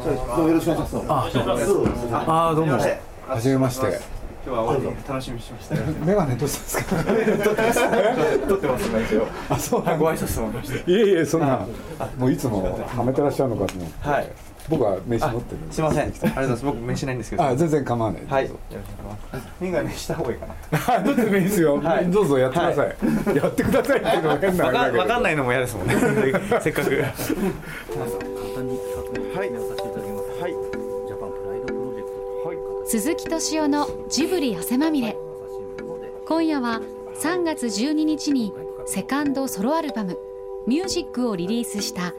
どうもよろしくお願いします。ああどうも。はじめまして。今日は楽しみにしましたメガネどうしたんです。か撮ってます。撮ってます。一応あそうご挨拶もましていえいえそんなもういつもはめてらっしゃるのかと思って。はい。僕は名刺持ってるすいません。ありがとうございます。僕名刺ないんですけど。あ全然構わないはい。どうぞメガネした方がいいかな。どっちでもいいですよ、はい。どうぞやってください、やってくださいっていうのは変なわかんわかんいないのも嫌ですもんね。せっかく鈴木敏夫のジブリ汗まみれ。今夜は3月12日にセカンドソロアルバム「Music」をリリースした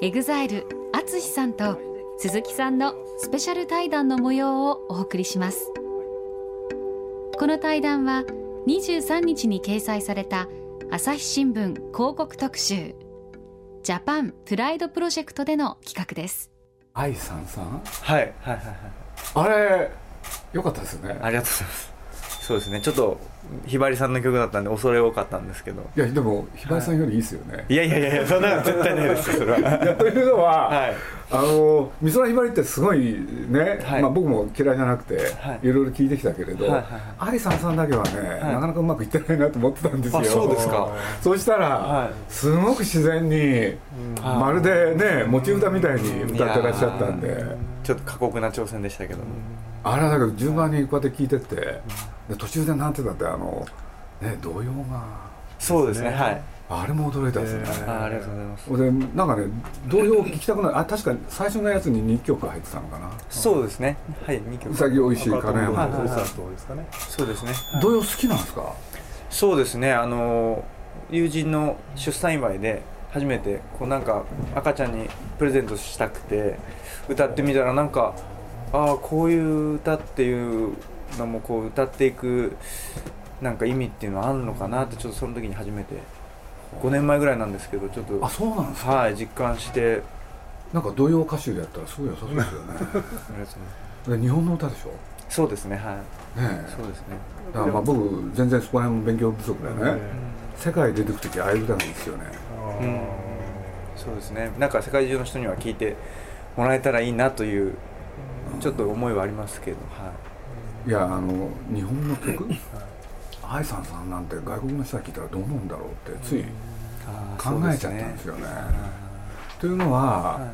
EXILE ATSUSHI さんと鈴木さんのスペシャル対談の模様をお送りします。この対談は23日に掲載された朝日新聞広告特集ジャパンプライドプロジェクトでの企画です。愛さんさん？はいはいはいはい。あれよかったですね。ありがとうございます。そうですね。ちょっとひばりさんの曲だったんで恐れ多かったんですけど。いやでもひばりさんよりいいですよね、い。やいやいやいやそんなの絶対ないです。よそれは。いやというのは、はい。あの美空ひばりってすごいね、はい。まあ、僕も嫌いじゃなくて、はい。い、ろいろ聞いてきたけれど、はいはい愛さんさんだけはね、い。なかなかうまくいってないなと思ってたんですよ。あそうですか。そうしたら、はい。すごく自然に、まるでね持ち歌みたいに歌ってらっしゃったんで。ちょっと過酷な挑戦でしたけどもあれはだけど順番にこうやって聞いてってで途中でなんて言ったってあのね童謡が。そうですねはい。あれも驚いたですね、あありがとうございます。でなんかね童謡聞きたくないあ確か最初のやつに2曲入ってたのかな。そうですね。はい2う曲さぎおいしい金山。はい。はい。とはいですかねそうですね。童謡好きなんですか？そうですね。あの友人の出産祝いで初めてこうなんか赤ちゃんにプレゼントしたくて歌ってみたらなんかああこういう歌っていうのもこう歌っていくなんか意味っていうのはあるのかなってちょっとその時に初めて。5年前ぐらいなんですけどちょっとあそうなんですか？はい実感して。なんか童謡歌手でやったらすごい良さそうですよね。ありがとうございます。で日本の歌でしょ？そうですねはい。ねえ。そうですね。だからまあ僕全然そこら辺も勉強不足でね。世界出てく時ああいう歌なんですよね。うん。そうですね。なんか世界中の人には聞いてもらえたらいいなというちょっと思いはありますけどはい。やあの日本の曲？愛さんさんなんて外国の人が聞いたらどう思うんだろうってついあ考えちゃったんですよね。というのは、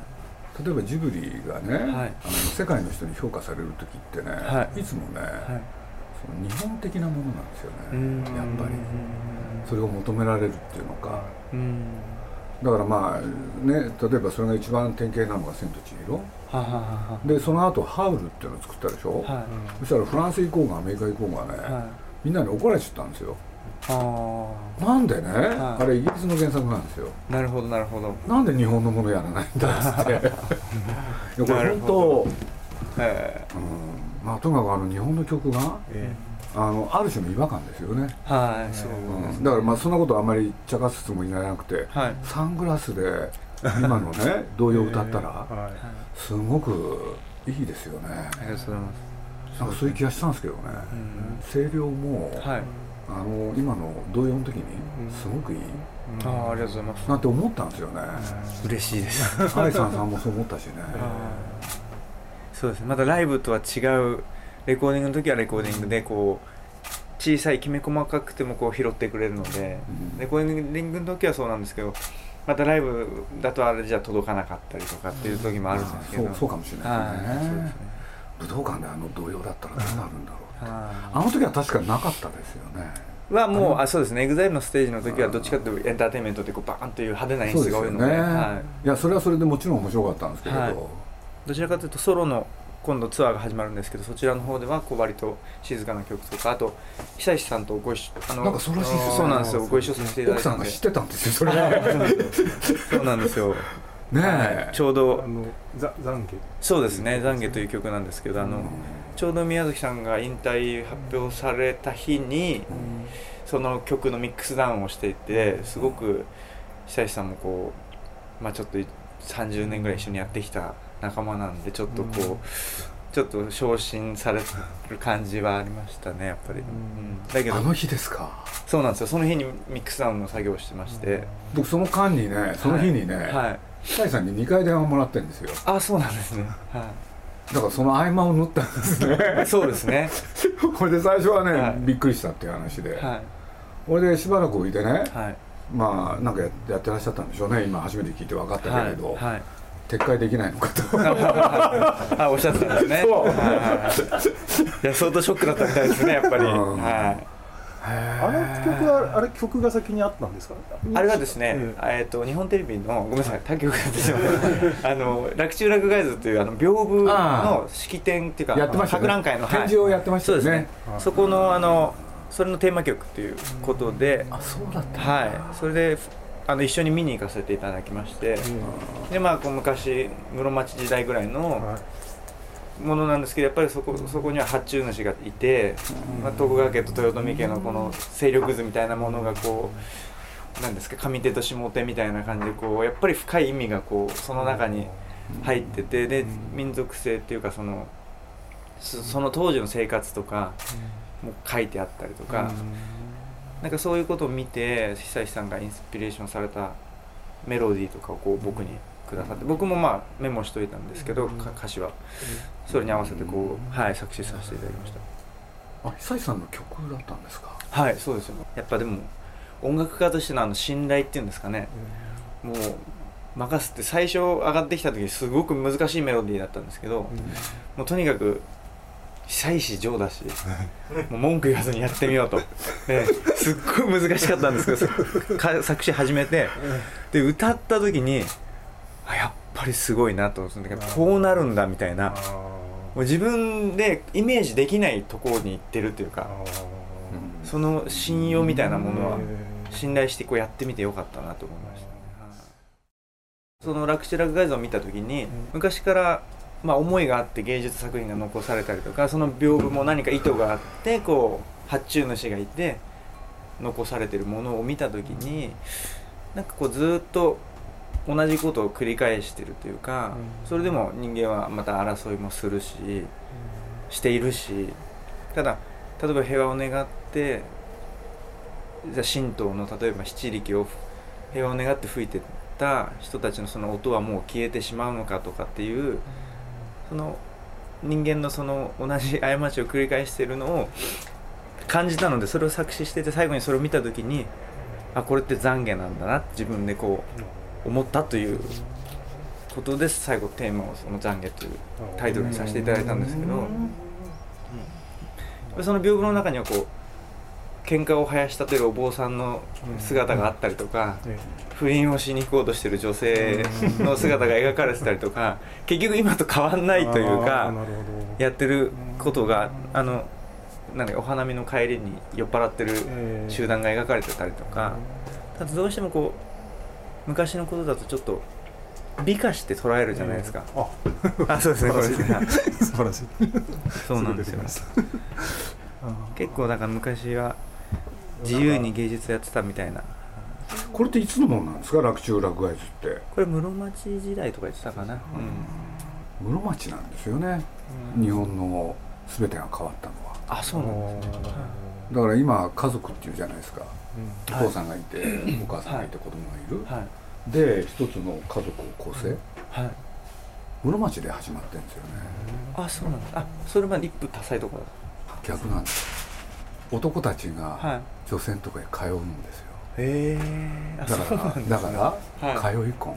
例えばジブリがね、はい。あの世界の人に評価される時ってね、、はい。つもね、はい。その日本的なものなんですようん。ねやっぱり。それを求められるっていうのか。うんだからまあね例えばそれが一番典型なのが「千と千尋。はははは」でその後ハウル」っていうのを作ったでしょ、はい。そしたらフランス行こうがアメリカ行こうがね、はい。みんなに怒られちゃったんですよ。あなんでね、はい。あれイギリスの原作なんですよ。あなるほどなるほど。なんで日本のものやらないんだって。いやこなれ本え当、うん、まあとにかくあの日本の曲がえあのある種の違和感ですよね、はいそうですうん、だからまあそんなことあんまり茶化すつもりがなくてはい。サングラスで今のね 童謡歌ったらはすごくいいですよね。ありがとうございます。なんかそういう気がしたんですけどね。うん。声量もはい。あの今の童謡の時にすごくいい。ああありがとうございます。なんて思ったんですよね。嬉しいです。愛さんさんもそう思ったしね。そうですね。またライブとは違うレコーディングの時はレコーディングでこう小さいきめ細かくてもこう拾ってくれるので、うん。レコーディングの時はそうなんですけどまたライブだとあれじゃ届かなかったりとかっていう時もあるんですけど、そうそうかもしれないはい。ですねそうですね。武道館であの童謡だったらどうなるんだろう。はあの時は確かなかったですよねい。はもうあそうですね。EXILE のステージの時はどっちかというとエンターテインメントでこうバーンという派手な演出が多いのでね、はい。い、やそれはそれでもちろん面白かったんですけれど、はい。どちらかというとソロの今度ツアーが始まるんですけどそちらの方ではこう割と静かな曲とかあと久石さんとご一緒あのなんかそうらしいですねそうなんですよ。ご一緒させていただ奥いたんで。さんが知ってたんですよそれ。ねそうなんですよ。ねはいえちょうどあのざ懺悔そうですね「懺悔」という曲なんですけどあの、ちょうど宮崎さんが引退発表された日に、その曲のミックスダウンをしていてすごく久石さんもこう、まあ、ちょっと30年ぐらい一緒にやってきた仲間なんでちょっとこう、ちょっと昇進される感じはありましたねやっぱり、うん。だけどあの日ですか？そうなんですよ。その日にミックスダウンの作業をしてまして、僕その間にねその日にね、はい。久井さんに2回電話もらってるんですよ。あそうなんですね。はだからその合間を縫ったんですね。い そうですね。これで最初はね、はい。びっくりしたっていう話で、はい。これでしばらく置いてねはいまあなんかややってらっしゃったんでしょうね。今初めて聞いて分かったけれど、はいはい。撤回できないのかと。あおっしゃってたんですね。そう。はいはいはい。いや相当ショックだったみたいですねやっぱり、うん。はい。あの曲はあれ曲が先にあったんですか？あれはですね、えー、と日本テレビのごめんなさい他局なんですよあの楽中楽外図というあの屏風の式典っていうかやってましたね。博覧会の、展示をやってましたよね,、そうですね。そこのあのそれのテーマ曲っていうことで、あそうだったはい。それであの一緒に見に行かせていただきまして、でまあこう昔室町時代ぐらいのはい。ものなんですけどやっぱりそこそこには発注主がいて、まあ、徳川家と豊臣家のこの勢力図みたいなものがこうなんですか上手と下手みたいな感じでこうやっぱり深い意味がこうその中に入っててで民族性っていうかそのそその当時の生活とかも書いてあったりとか、なんかそういうことを見て久石さんがインスピレーションされたメロディーとかをこう僕にくださって僕もまあメモしといたんですけど、か歌詞は。それに合わせてこう、はい、作詞させていただきました。あ久石さんの曲だったんですか？はいそうですよ。やっぱでも音楽家としてのあの信頼っていうんですかね。もう任せて最初上がってきた時すごく難しいメロディーだったんですけど、もうとにかく久石譲だしもう文句言わずにやってみようと、ですっごい難しかったんですけどか作詞始めてで歌った時にあやっぱりすごいなと思ってこうなるんだみたいな。もう自分でイメージできないところに行ってるっていうかその信用みたいなものは信頼してこうやってみてよかったなと思いましたね、はい。その楽知楽画像を見た時に、昔からまあ思いがあって芸術作品が残されたりとかその屏風も何か意図があってこう発注主がいて残されてるものを見た時になんかこうずっと同じことを繰り返してるというか、それでも人間はまた争いもするし、しているしただ例えば平和を願ってじゃあ神道の例えば七力を平和を願って吹いてた人たちのその音はもう消えてしまうのかとかっていうその人間のその同じ過ちを繰り返しているのを感じたのでそれを作詞してて最後にそれを見た時にあこれって懺悔なんだなって自分でこう思ったということで最後テーマをその懺悔というタイトルにさせていただいたんですけど、うん。その屏風の中にはこう喧嘩を生やし立てるお坊さんの姿があったりとか、不倫をしに行こうとしてる女性の姿が描かれてたりとか結局今と変わんないというかやってることがあのなんだお花見の帰りに酔っ払ってる集団が描かれてたりとかただどうしてもこう昔のことだとちょっと美化して捉えるじゃないですか、あ。あそうですねこれですね。素晴らしい。そうなんですよ。結構だから昔は自由に芸術やってたみたいな。これっていつのものなんですか楽中楽外図って？これ室町時代とか言ってたかな、うん、室町なんですよね、日本の全てが変わったのは。あそうなんですね。だから今家族っていうじゃないですか、おはい父さんがいて、お母さんがいて子供がいる、はい。で一つの家族を構成、はい。室町で始まってるんですよね。あそうなんですあそれまで一夫多妻とか。逆なんです男たちがはい。女性のとこへ通うんですよ。へえあだからだから、はい。通い婚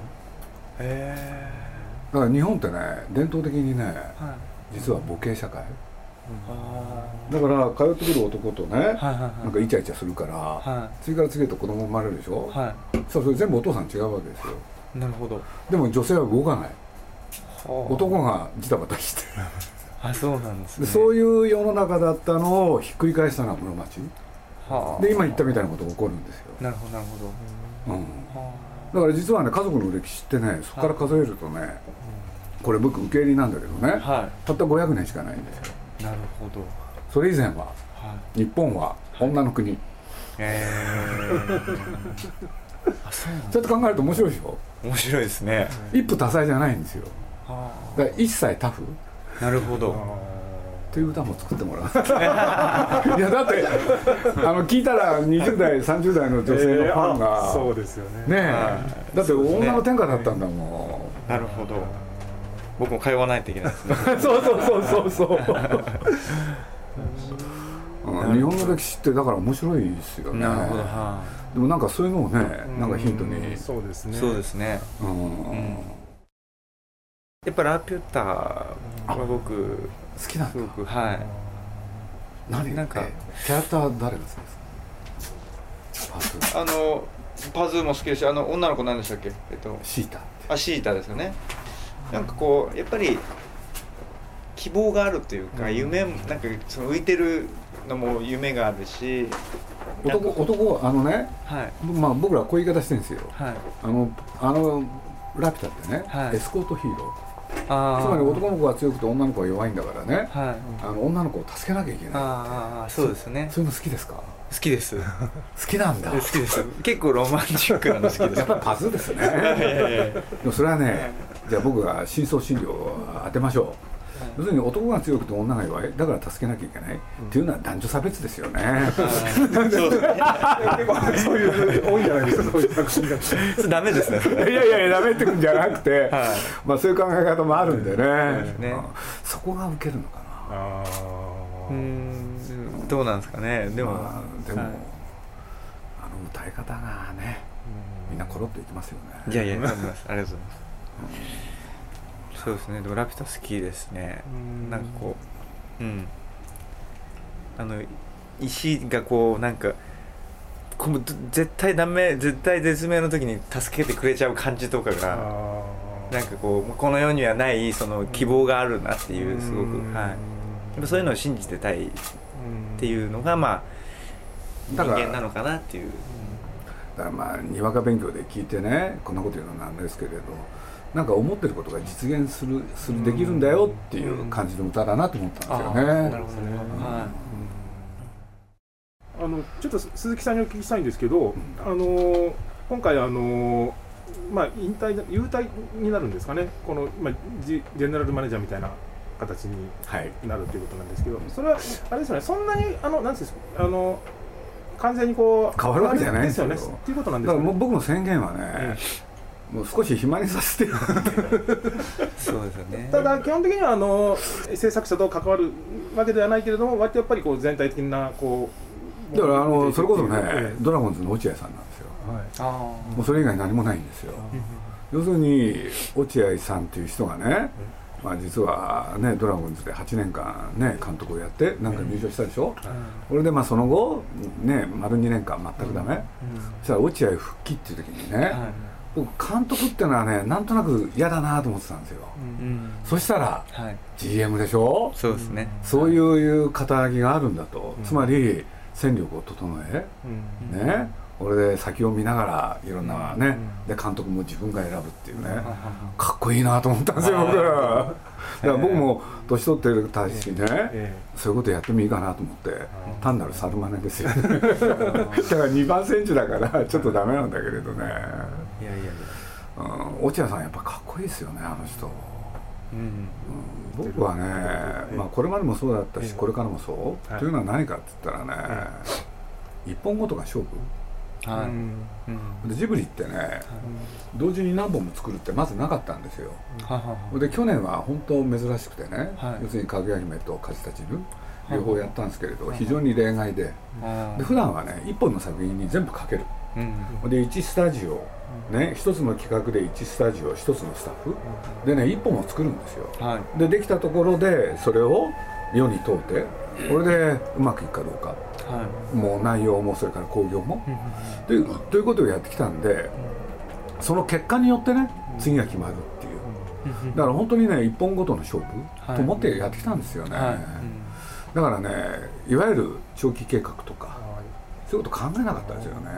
へだから日本ってね伝統的にねえはい。実は母系社会。あだから通ってくる男とね、ーはいはいはい。なんかイチャイチャするから、は次から次へと子供生まれるでしょ、い。はそうそれ全部お父さん違うわけですよ。いなるほど。でも女性は動かない。は男がジタバタしてああそうなんですでねそういう世の中だったのをひっくり返したのは室町。はあ。で今言ったみたいなことが起こるんですよ、なるほどなるほど。うん、はだから実はね家族の歴史ってねそこから数えるとねこれ僕受け入れなんだけどねあはたった500年しかないんですよ。いなるほど。それ以前ははい。日本は女の国。ええ あそうそうやって考えると面白いでしょ？面白いですね。一夫多妻じゃないんですよ。はだから一切タフあなるほど。っていう歌も作ってもらう。いやだってあの聞いたら20代30代の女性のファンが、えーあそうですよね。ねえ、はい。だって女の天下だったんだもなるほど。僕も通わないといけないですね。ん、そうそうそうそうそう、うん日本の歴史ってだから面白いですよね。なるほど。はでもなんかそういうのをねなんかヒントに、うんそうですね。いそうですね。うん。うん。やっぱラピュタは僕好きなんだ。すごくはい。何？なんかえキャラクター誰が好きですか？パー。ツあのパズーも好きですしあの女の子何でしたっけ？えっと。シータあシータですよね。なんかこうやっぱり希望があるというか、うん。夢なんかその浮いてるのも夢があるし男男あのねはい。まあ僕らこういう言い方してるんですよ。はい。あのあのラピュタってね、はい。エスコートヒーローつまり男の子が強くて女の子が弱いんだからね。はい。あの女の子を助けなきゃいけない。あーあーそうですね。そういうの好きですか？好きです。好きなんだ。好きです。結構ロマンチックなの好きです。やっぱりパズーですね。でもそれはねじゃあ僕が深層心理を当てましょう要するに男が強くて女が弱い。だから助けなきゃいけない、っていうのは男女差別ですよね。そう。ですね結構そういう多いんじゃないですかそういう作品が。ダメですね。いやいやいやダメってくんじゃなくて、はい。まあそういう考え方もあるんでね,、ね。うん。そこが受けるのかな。あうどうなんですかね。でも、まあでも、はい。あの歌い方がねみんなコロッといきますよね。いやいや。ありがとうございます。そうですね、でもラピュタ好きですね。なんかこう、うん。あの、石がこう、なんか、こう絶対ダメ、絶対絶命の時に助けてくれちゃう感じとかが、なんかこう、この世にはない、その希望があるなっていう、すごく、はい。やっぱそういうのを信じてたいっていうのが、まあ、人だから間なのかなっていう。だからまあにわか勉強で聞いてねこんなこと言うのなんですけれどなんか思ってることが実現するするできるんだよっていう感じの歌だなと思ったんですよね。なるほどね。はあのちょっと鈴木さんにお聞きしたいんですけど、あの今回あのまあ引退優退になるんですかね。このまあジジェネラルマネージャーみたいな形にはいなるということなんですけどそれはあれですよね。そんなにあのなんですかあの完全にこう変わるわけじゃないんですよ。ね。っていうことなんでだすよね。僕の宣言はね、もう少し暇にさせて。そうですよね。ただ基本的にはあの制作者と関わるわけではないけれども割とやっぱりこう全体的なこうだからあのそれこそね、えドラゴンズの落合さんなんですよ。えはい。あもうそれ以外何もないんですよ。要するに落合さんという人がね、まあ、実はねドラゴンズで8年間ね監督をやってなんか入場したでしょ、これでまあその後ね丸2年間全くダメ、そしたら落合復帰っていう時にね、はい。僕監督ってのはねなんとなく嫌だなと思ってたんですよ、うん。そしたらはい。GM でしょ？そうですね。そういう肩書きがあるんだと、つまり戦力を整え、ね、俺で先を見ながらいろんなね、で監督も自分が選ぶっていうね、かっこいいなと思ったんですよ、僕ら。だから僕も年取ってるたちにね、えそういうことやってもいいかなと思って、単なる猿真似ですよ。ね。だから2番センチだからちょっとダメなんだけれどね。いやいやいや。うん、落合さんやっぱかっこいいですよね、あの人。うん。僕はね、まあ、これまでもそうだったし、これからもそう、はい。というのは何かって言ったらね、一本ごとが勝負はい。でジブリってね、同時に何本も作るってまずなかったんですよ。で去年は本当珍しくてね、はい。要するに「かぐや姫」と「風立ちぬ」両方やったんですけれど、非常に例外で。あで普段はね一本の作品に全部かける。うん。で1スタジオね一つの企画で1スタジオ一つのスタッフ。でね一本を作るんですよ。はい。でできたところでそれを世に問うてこれでうまくいくかどうか。はもう内容もそれから興行も。というということをやってきたんでその結果によってね次が決まるっていう。だから本当にね一本ごとの勝負はい。と思ってやってきたんですよね。だからねいわゆる長期計画とかそういうこと考えなかったですよね。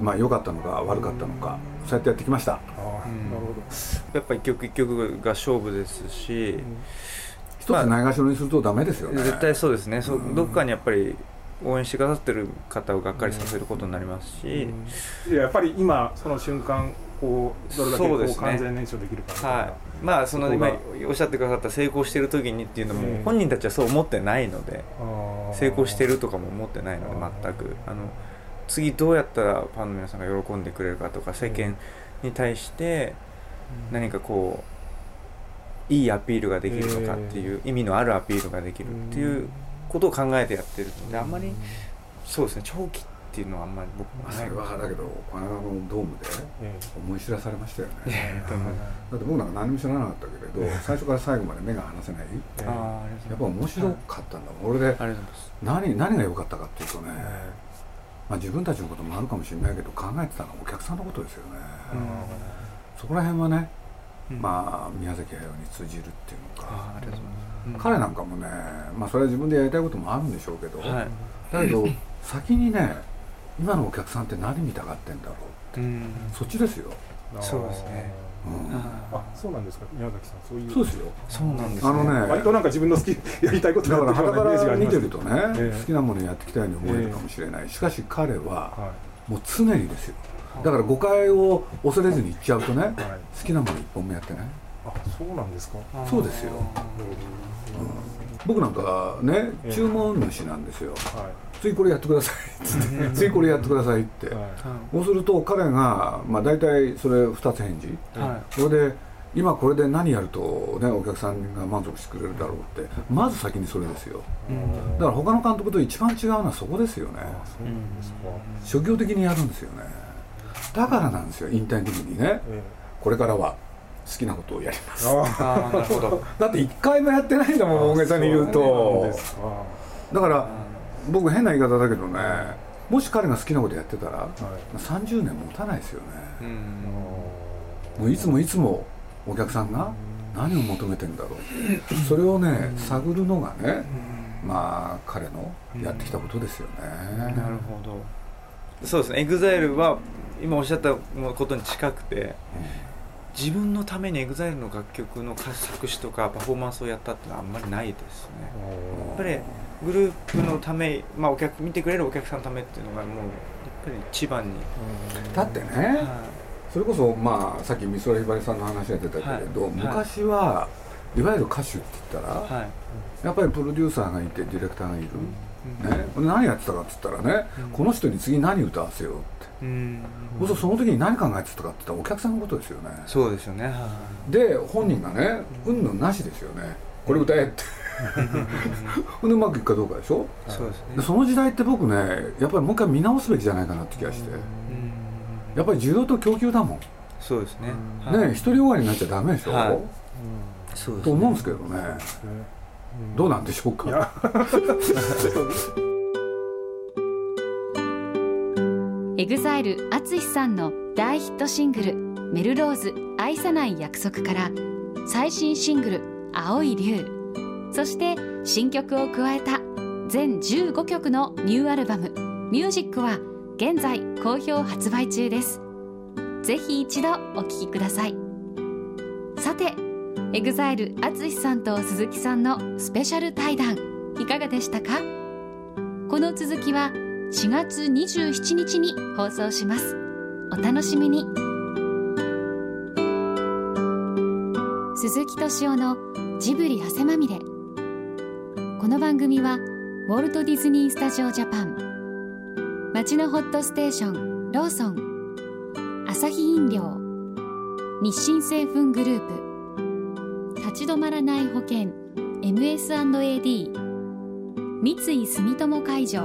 まあ良かったのか悪かったのかそうやってやってきました。なるほど。やっぱ一曲一曲が勝負ですし、一つないがしろにするとダメですよね、絶対そうですね。そううん。どっかにやっぱり応援してくださってる方をがっかりさせることになりますし、いややっぱり今その瞬間こうどれだけこうそうですね。完全燃焼できるかみたいな、はい。まあその今おっしゃってくださった成功してる時にっていうのも、ええ本人たちはそう思ってないのであー。成功してるとかも思ってないので全く。あの次どうやったらファンの皆さんが喜んでくれるかとか世間に対して何かこういいアピールができるのかっていう意味のあるアピールができるっていうことを考えてやってるのであんまりそうですね長期っていうのはあんまり僕まあ、そはない。れはだけどこの間のドームでえ思い知らされましたよね。だって僕なんか何も知らなかったけれど最初から最後まで目が離せない。えああありやっぱ面白かったんだもん。俺で何何が良かったかっていうとね、えまあ、自分たちのこともあるかもしれないけど考えてたのはお客さんのことですよね、そこら辺はね、うんまあ宮崎駿に通じるっていうのか、彼なんかもねまあそれは自分でやりたいこともあるんでしょうけど、うんはい。だけど先にね今のお客さんって何見たがってんだろううん。そっちですよ、そうですね。うん。ああそうなんですか？宮崎さんそういう。そうですよ。そうなんですね。あのね割となんか自分の好きやりたいことだからやってるようなイメージがあ傍から見てるとね、ええ。好きなものやってきたように思えるかもしれない、しかし彼ははもう常にですよだから誤解を恐れずに言っちゃうとねい、はい、好きなもの一本もやってないあそうなんですか？そうですよ。僕なんかねええ。注文主なんですよ。は次これやってくださいっつって。次これやってくださいって。そうすると彼がまあ大体それ2つ返事。はそれで今これで何やるとねお客さんが満足してくれるだろうって。まず先にそれですよ。だから他の監督と一番違うのはそこですよね。あそうなんですか、職業的にやるんですよねだからなんですよ引退の時にね。えこれからは好きなことをやります。えあああなるほど。だって一回もやってないんだもん大げさに言うと。だから僕変な言い方だけどねもし彼が好きなことやってたらはい。30年持たないですよね。うん。もういつもいつもお客さんが何を求めてんだろう。それをね探るのがねまあ彼のやってきたことですよね。なるほど。そうですね。EXILE は今おっしゃったことに近くて自分のために EXILE の楽曲の作詞とかパフォーマンスをやったってのはあんまりないですね。やっぱりグループのため、まあ、お客見てくれるお客さんのためっていうのがもうやっぱり一番に、だってね。はそれこそまあさっき美空ひばりさんの話が出たけれど、はい。昔はいわゆる歌手って言ったら、やっぱりプロデューサーがいてディレクターがいる、うん。何やってたかって言ったらね、うん。この人に次何歌わせようって、うん。その時に何考えてたかって言ったらお客さんのことですよね。そうですよね、はで本人がねうん。ぬんなしですよね。これ歌えって。でうまくいくかどうかでしょ？い、そうですね。でその時代って僕ねやっぱりもう一回見直すべきじゃないかなって気がして。うん。やっぱり需要と供給だもん。そうですね、ね独りよがりになっちゃダメでしょ、はい。そうですと思うんですけどねどうなんでしょうか？いや。EXILE 淳さんの大ヒットシングル「メルローズ愛さない約束」から最新シングル「青い竜」そして新曲を加えた全15曲のニューアルバム「ミュージックは現在好評発売中です。ぜひ一度お聴きください EXILE 淳さんと鈴木さんのスペシャル対談いかがでしたか？この続きは4月27日に放送します。お楽しみに。鈴木敏夫のジブリ汗まみれ。この番組はウォルト・ディズニー・スタジオ・ジャパン町のホットステーションローソンアサヒ飲料日清製粉グループ立ち止まらない保険。MS&AD 三井住友海上。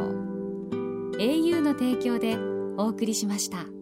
au の提供でお送りしました。